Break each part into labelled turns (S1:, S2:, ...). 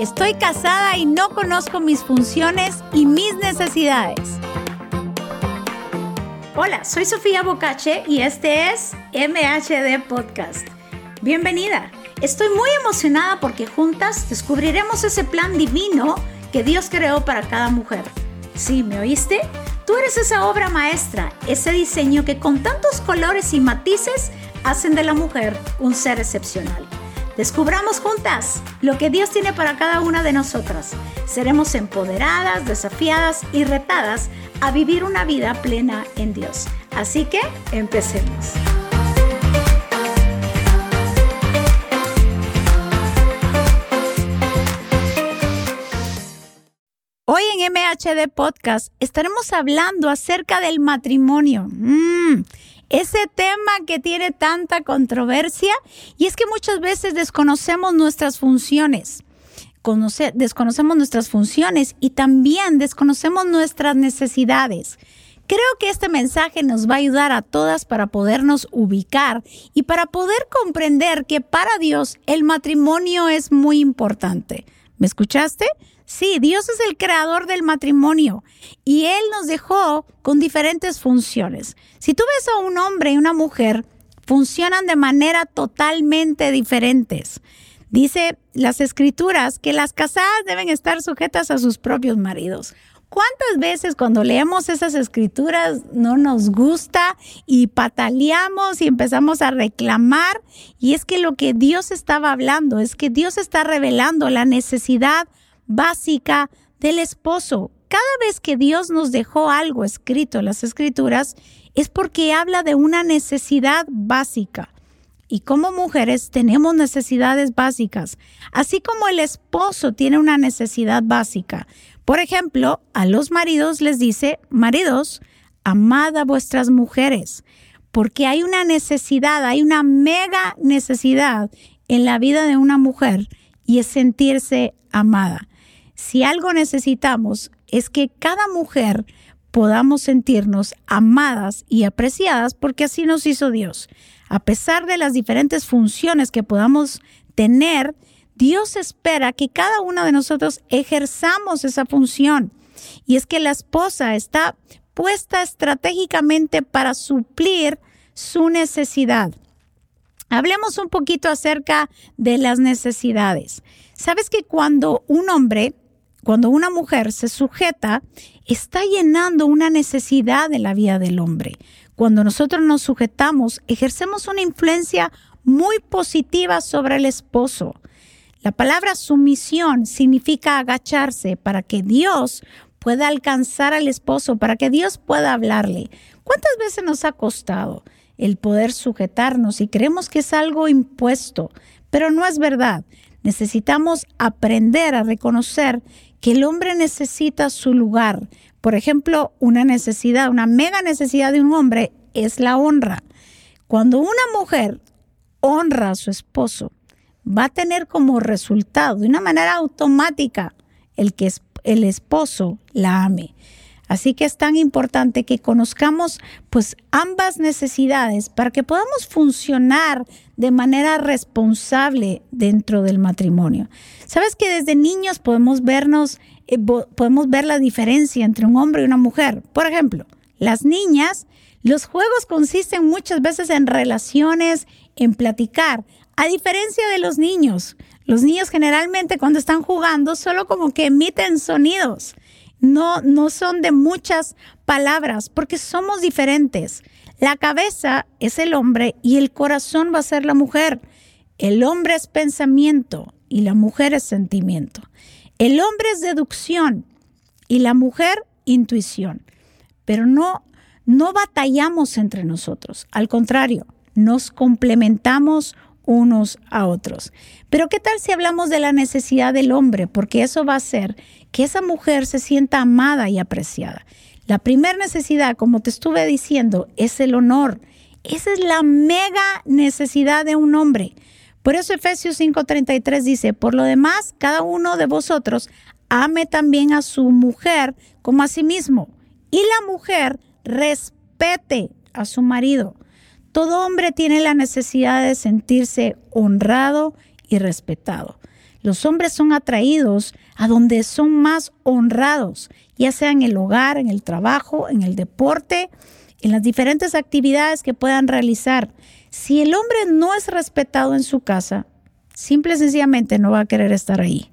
S1: Estoy casada y no conozco mis funciones y mis necesidades. Hola, soy Sofía Bocache y este es MHD Podcast. Bienvenida. Estoy muy emocionada porque juntas descubriremos ese plan divino que Dios creó para cada mujer. ¿Sí, me oíste? Tú eres esa obra maestra, ese diseño que con tantos colores y matices hacen de la mujer un ser excepcional. Descubramos juntas lo que Dios tiene para cada una de nosotras. Seremos empoderadas, desafiadas y retadas a vivir una vida plena en Dios. Así que empecemos. Hoy en MHD Podcast estaremos hablando acerca del matrimonio. Mm, ese tema que tiene tanta controversia y es que muchas veces desconocemos nuestras funciones. desconocemos nuestras funciones y también desconocemos nuestras necesidades. Creo que este mensaje nos va a ayudar a todas para podernos ubicar y para poder comprender que para Dios el matrimonio es muy importante. ¿Me escuchaste? Sí, Dios es el creador del matrimonio y Él nos dejó con diferentes funciones. Si tú ves a un hombre y una mujer, funcionan de manera totalmente diferentes. Dice las escrituras que las casadas deben estar sujetas a sus propios maridos. ¿Cuántas veces cuando leemos esas escrituras no nos gusta y pataleamos y empezamos a reclamar? Y es que lo que Dios estaba hablando es que Dios está revelando la necesidad básica del esposo. Cada vez que Dios nos dejó algo escrito en las escrituras, es porque habla de una necesidad básica. Y como mujeres tenemos necesidades básicas, así como el esposo tiene una necesidad básica. Por ejemplo, a los maridos les dice, maridos, amad a vuestras mujeres, porque hay una necesidad, hay una mega necesidad en la vida de una mujer y es sentirse amada si algo necesitamos es que cada mujer podamos sentirnos amadas y apreciadas porque así nos hizo Dios. A pesar de las diferentes funciones que podamos tener, Dios espera que cada uno de nosotros ejerzamos esa función. Y es que la esposa está puesta estratégicamente para suplir su necesidad. Hablemos un poquito acerca de las necesidades. Sabes que cuando un hombre cuando una mujer se sujeta, está llenando una necesidad en la vida del hombre. Cuando nosotros nos sujetamos, ejercemos una influencia muy positiva sobre el esposo. La palabra sumisión significa agacharse para que Dios pueda alcanzar al esposo, para que Dios pueda hablarle. ¿Cuántas veces nos ha costado el poder sujetarnos y creemos que es algo impuesto? Pero no es verdad. Necesitamos aprender a reconocer que el hombre necesita su lugar. Por ejemplo, una necesidad, una mega necesidad de un hombre es la honra. Cuando una mujer honra a su esposo, va a tener como resultado, de una manera automática, el que el esposo la ame. Así que es tan importante que conozcamos pues ambas necesidades para que podamos funcionar de manera responsable dentro del matrimonio. Sabes que desde niños podemos vernos, eh, podemos ver la diferencia entre un hombre y una mujer. Por ejemplo, las niñas, los juegos consisten muchas veces en relaciones, en platicar, a diferencia de los niños. Los niños generalmente cuando están jugando solo como que emiten sonidos no, no son de muchas palabras, porque somos diferentes. La cabeza es el hombre y el corazón va a ser la mujer. El hombre es pensamiento y la mujer es sentimiento. El hombre es deducción y la mujer intuición. Pero no, no batallamos entre nosotros. Al contrario, nos complementamos unos a otros. Pero ¿qué tal si hablamos de la necesidad del hombre? Porque eso va a hacer que esa mujer se sienta amada y apreciada. La primera necesidad, como te estuve diciendo, es el honor. Esa es la mega necesidad de un hombre. Por eso Efesios 5:33 dice, por lo demás, cada uno de vosotros ame también a su mujer como a sí mismo. Y la mujer respete a su marido. Todo hombre tiene la necesidad de sentirse honrado y respetado. Los hombres son atraídos a donde son más honrados, ya sea en el hogar, en el trabajo, en el deporte, en las diferentes actividades que puedan realizar. Si el hombre no es respetado en su casa, simple y sencillamente no va a querer estar ahí.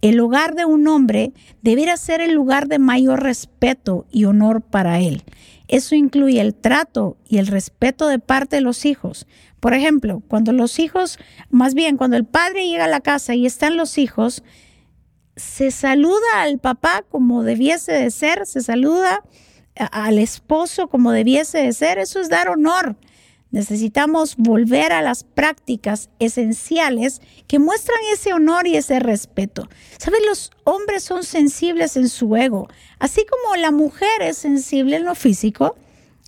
S1: El hogar de un hombre deberá ser el lugar de mayor respeto y honor para él. Eso incluye el trato y el respeto de parte de los hijos. Por ejemplo, cuando los hijos, más bien cuando el padre llega a la casa y están los hijos, se saluda al papá como debiese de ser, se saluda al esposo como debiese de ser, eso es dar honor. Necesitamos volver a las prácticas esenciales que muestran ese honor y ese respeto. ¿Saben? Los hombres son sensibles en su ego, así como la mujer es sensible en lo físico.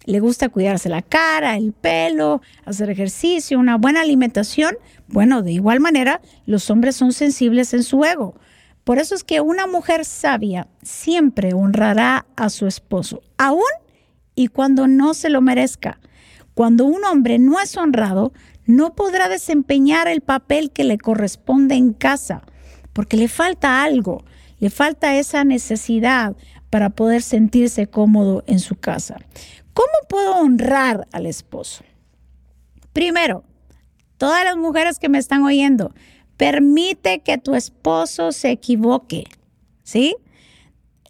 S1: Le gusta cuidarse la cara, el pelo, hacer ejercicio, una buena alimentación. Bueno, de igual manera, los hombres son sensibles en su ego. Por eso es que una mujer sabia siempre honrará a su esposo, aún y cuando no se lo merezca. Cuando un hombre no es honrado, no podrá desempeñar el papel que le corresponde en casa, porque le falta algo, le falta esa necesidad para poder sentirse cómodo en su casa. ¿Cómo puedo honrar al esposo? Primero, todas las mujeres que me están oyendo, permite que tu esposo se equivoque, ¿sí?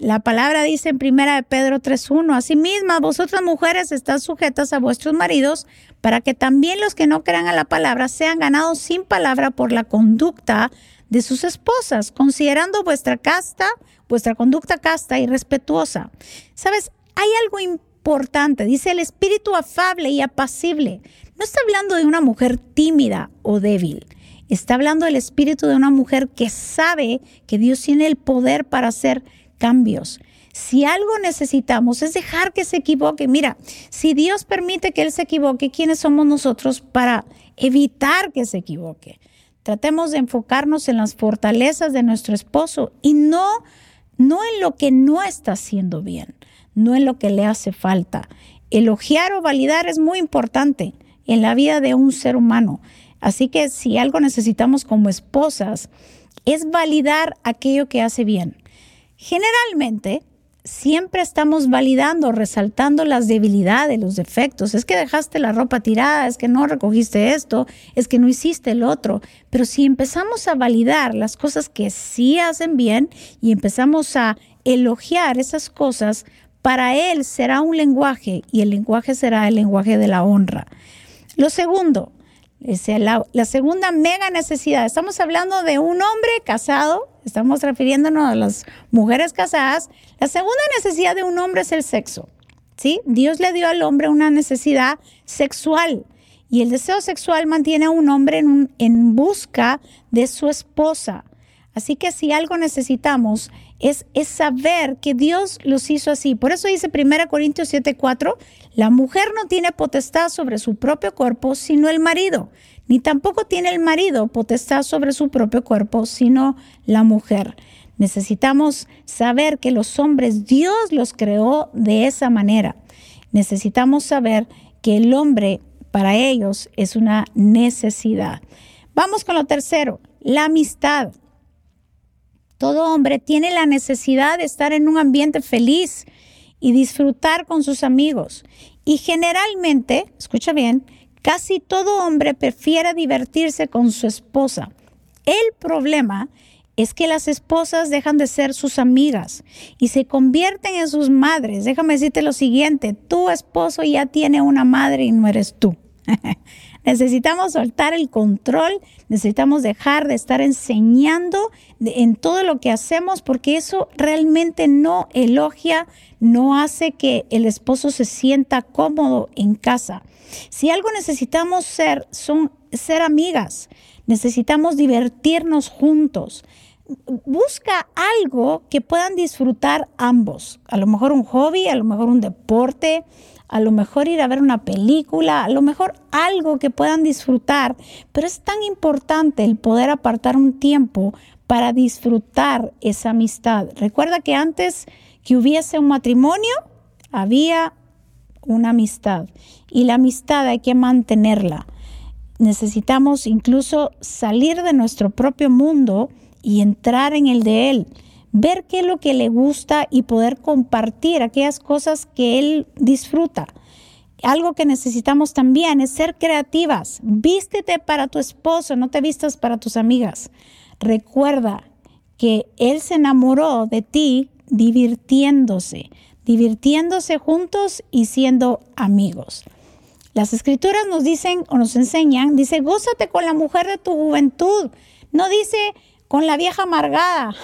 S1: La palabra dice en primera de Pedro 3.1, asimismo, vosotras mujeres estás sujetas a vuestros maridos para que también los que no crean a la palabra sean ganados sin palabra por la conducta de sus esposas, considerando vuestra casta, vuestra conducta casta y respetuosa. Sabes, hay algo importante, dice el espíritu afable y apacible. No está hablando de una mujer tímida o débil. Está hablando del espíritu de una mujer que sabe que Dios tiene el poder para hacer cambios. Si algo necesitamos es dejar que se equivoque. Mira, si Dios permite que Él se equivoque, ¿quiénes somos nosotros para evitar que se equivoque? Tratemos de enfocarnos en las fortalezas de nuestro esposo y no, no en lo que no está haciendo bien, no en lo que le hace falta. Elogiar o validar es muy importante en la vida de un ser humano. Así que si algo necesitamos como esposas, es validar aquello que hace bien. Generalmente, siempre estamos validando, resaltando las debilidades, los defectos. Es que dejaste la ropa tirada, es que no recogiste esto, es que no hiciste el otro. Pero si empezamos a validar las cosas que sí hacen bien y empezamos a elogiar esas cosas, para él será un lenguaje y el lenguaje será el lenguaje de la honra. Lo segundo, la, segunda mega necesidad, estamos hablando de un hombre casado, estamos refiriéndonos a las mujeres casadas. La segunda necesidad de un hombre es el sexo. ¿sí? Dios le dio al hombre una necesidad sexual y el deseo sexual mantiene a un hombre en, en busca de su esposa. Así que si algo necesitamos es, saber que Dios los hizo así. Por eso dice 1 Corintios 7:4, la mujer no tiene potestad sobre su propio cuerpo, sino el marido, ni tampoco tiene el marido potestad sobre su propio cuerpo, sino la mujer. Necesitamos saber que los hombres Dios los creó de esa manera. Necesitamos saber que el hombre para ellos es una necesidad. Vamos con lo tercero, la amistad. Todo hombre tiene la necesidad de estar en un ambiente feliz y disfrutar con sus amigos. Y generalmente, escucha bien, casi todo hombre prefiere divertirse con su esposa. El problema es que las esposas dejan de ser sus amigas y se convierten en sus madres. Déjame decirte lo siguiente, tu esposo ya tiene una madre y no eres tú. Necesitamos soltar el control, necesitamos dejar de estar enseñando en todo lo que hacemos porque eso realmente no elogia, no hace que el esposo se sienta cómodo en casa. Si algo necesitamos ser, son ser amigas, necesitamos divertirnos juntos. Busca algo que puedan disfrutar ambos, a lo mejor un hobby, a lo mejor un deporte, a lo mejor ir a ver una película, a lo mejor algo que puedan disfrutar, pero es tan importante el poder apartar un tiempo para disfrutar esa amistad. Recuerda que antes que hubiese un matrimonio, había una amistad y la amistad hay que mantenerla. necesitamos incluso salir de nuestro propio mundo y entrar en el de Él, ver qué es lo que le gusta y poder compartir aquellas cosas que Él disfruta. Algo que necesitamos también es ser creativas. Vístete para tu esposo, no te vistas para tus amigas. Recuerda que Él se enamoró de ti divirtiéndose, divirtiéndose juntos y siendo amigos. Las escrituras nos dicen o nos enseñan, dice, gózate con la mujer de tu juventud. No dice con la vieja amargada.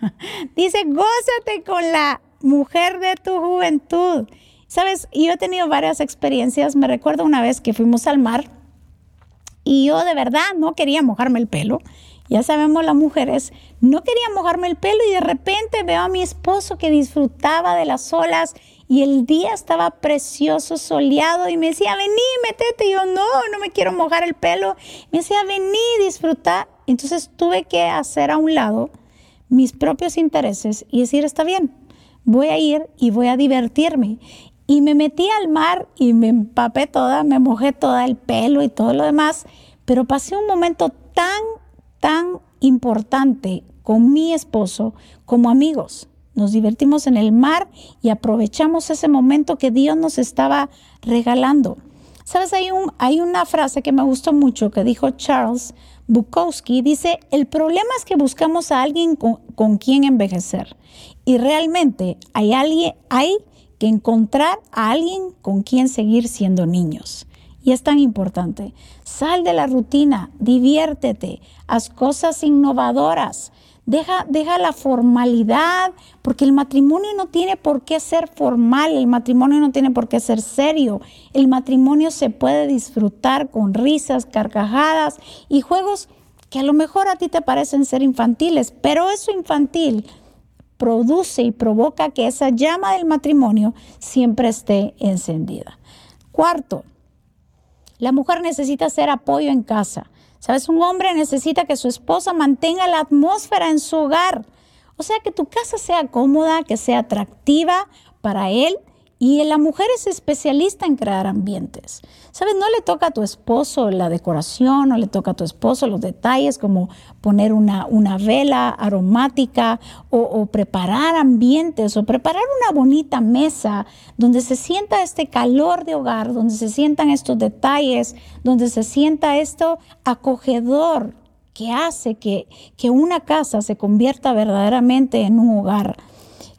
S1: dice, gózate con la mujer de tu juventud. Sabes, yo he tenido varias experiencias. Me recuerdo una vez que fuimos al mar y yo de verdad no quería mojarme el pelo. Ya sabemos las mujeres, no quería mojarme el pelo y de repente veo a mi esposo que disfrutaba de las olas y el día estaba precioso, soleado y me decía, vení, metete. Y yo, no, no me quiero mojar el pelo. Me decía, vení, disfruta. Entonces tuve que hacer a un lado mis propios intereses y decir, está bien, voy a ir y voy a divertirme. Y me metí al mar y me empapé toda, me mojé todo el pelo y todo lo demás, pero pasé un momento tan, tan importante con mi esposo como amigos nos divertimos en el mar y aprovechamos ese momento que Dios nos estaba regalando. Sabes, hay, un, hay una frase que me gustó mucho que dijo Charles Bukowski, dice, el problema es que buscamos a alguien con, con quien envejecer y realmente hay, alguien, hay que encontrar a alguien con quien seguir siendo niños. Y es tan importante. Sal de la rutina, diviértete, haz cosas innovadoras. Deja, deja la formalidad, porque el matrimonio no tiene por qué ser formal, el matrimonio no tiene por qué ser serio. El matrimonio se puede disfrutar con risas, carcajadas y juegos que a lo mejor a ti te parecen ser infantiles, pero eso infantil produce y provoca que esa llama del matrimonio siempre esté encendida. Cuarto, la mujer necesita ser apoyo en casa. Sabes, un hombre necesita que su esposa mantenga la atmósfera en su hogar. O sea, que tu casa sea cómoda, que sea atractiva para él y la mujer es especialista en crear ambientes. ¿Sabes? No le toca a tu esposo la decoración, no le toca a tu esposo los detalles como poner una, una vela aromática o, preparar ambientes o preparar una bonita mesa donde se sienta este calor de hogar, donde se sientan estos detalles, donde se sienta esto acogedor que hace que, que una casa se convierta verdaderamente en un hogar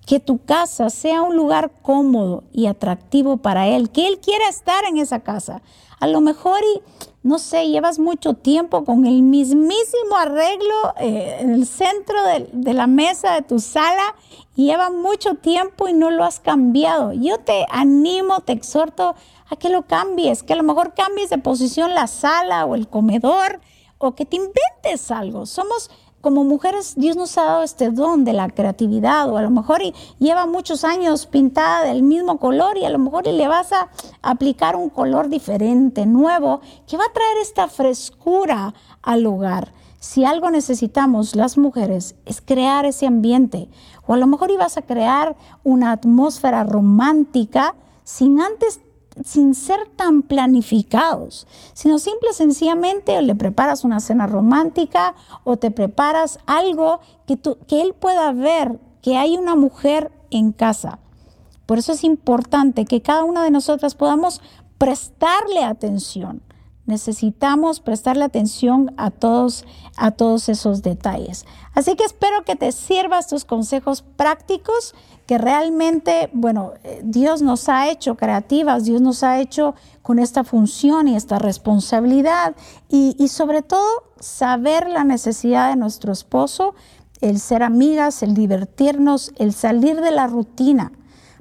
S1: que tu casa sea un lugar cómodo y atractivo para él, que él quiera estar en esa casa. A lo mejor y, no sé, llevas mucho tiempo con el mismísimo arreglo eh, en el centro de, de, la mesa de tu sala y lleva mucho tiempo y no lo has cambiado. Yo te animo, te exhorto a que lo cambies, que a lo mejor cambies de posición la sala o el comedor o que te inventes algo. Somos como mujeres Dios nos ha dado este don de la creatividad o a lo mejor lleva muchos años pintada del mismo color y a lo mejor le vas a aplicar un color diferente, nuevo, que va a traer esta frescura al hogar. Si algo necesitamos las mujeres es crear ese ambiente o a lo mejor ibas a crear una atmósfera romántica sin antes sin ser tan planificados, sino simple sencillamente le preparas una cena romántica o te preparas algo que, que él pueda ver que hay una mujer en casa. Por eso es importante que cada una de nosotras podamos prestarle atención necesitamos prestarle atención a todos, a todos esos detalles. Así que espero que te sirvan estos consejos prácticos que realmente, bueno, eh, Dios nos ha hecho creativas, Dios nos ha hecho con esta función y esta responsabilidad y, y sobre todo saber la necesidad de nuestro esposo, el ser amigas, el divertirnos, el salir de la rutina.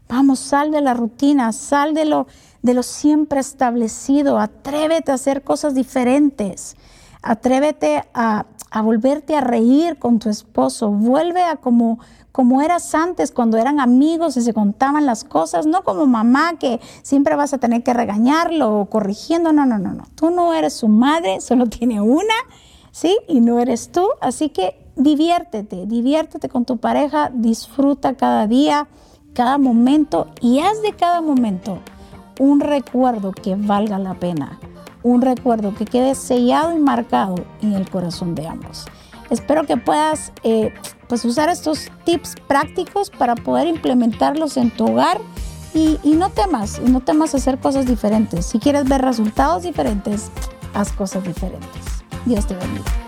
S1: Vamos, sal de la rutina, sal de lo de lo siempre establecido. Atrévete a hacer cosas diferentes. Atrévete a, volverte a reír con tu esposo. Vuelve a como, como eras antes, cuando eran amigos y se contaban las cosas, no como mamá que siempre vas a tener que regañarlo o corrigiendo. No, no, no, no. Tú no eres su madre, solo tiene una, ¿sí? Y no eres tú. Así que diviértete, diviértete con tu pareja, disfruta cada día, cada momento y haz de cada momento un recuerdo que valga la pena, un recuerdo que quede sellado y marcado en el corazón de ambos. Espero que puedas eh, pues usar estos tips prácticos para poder implementarlos en tu hogar y, y no temas, y no temas hacer cosas diferentes. Si quieres ver resultados diferentes, haz cosas diferentes. Dios te bendiga.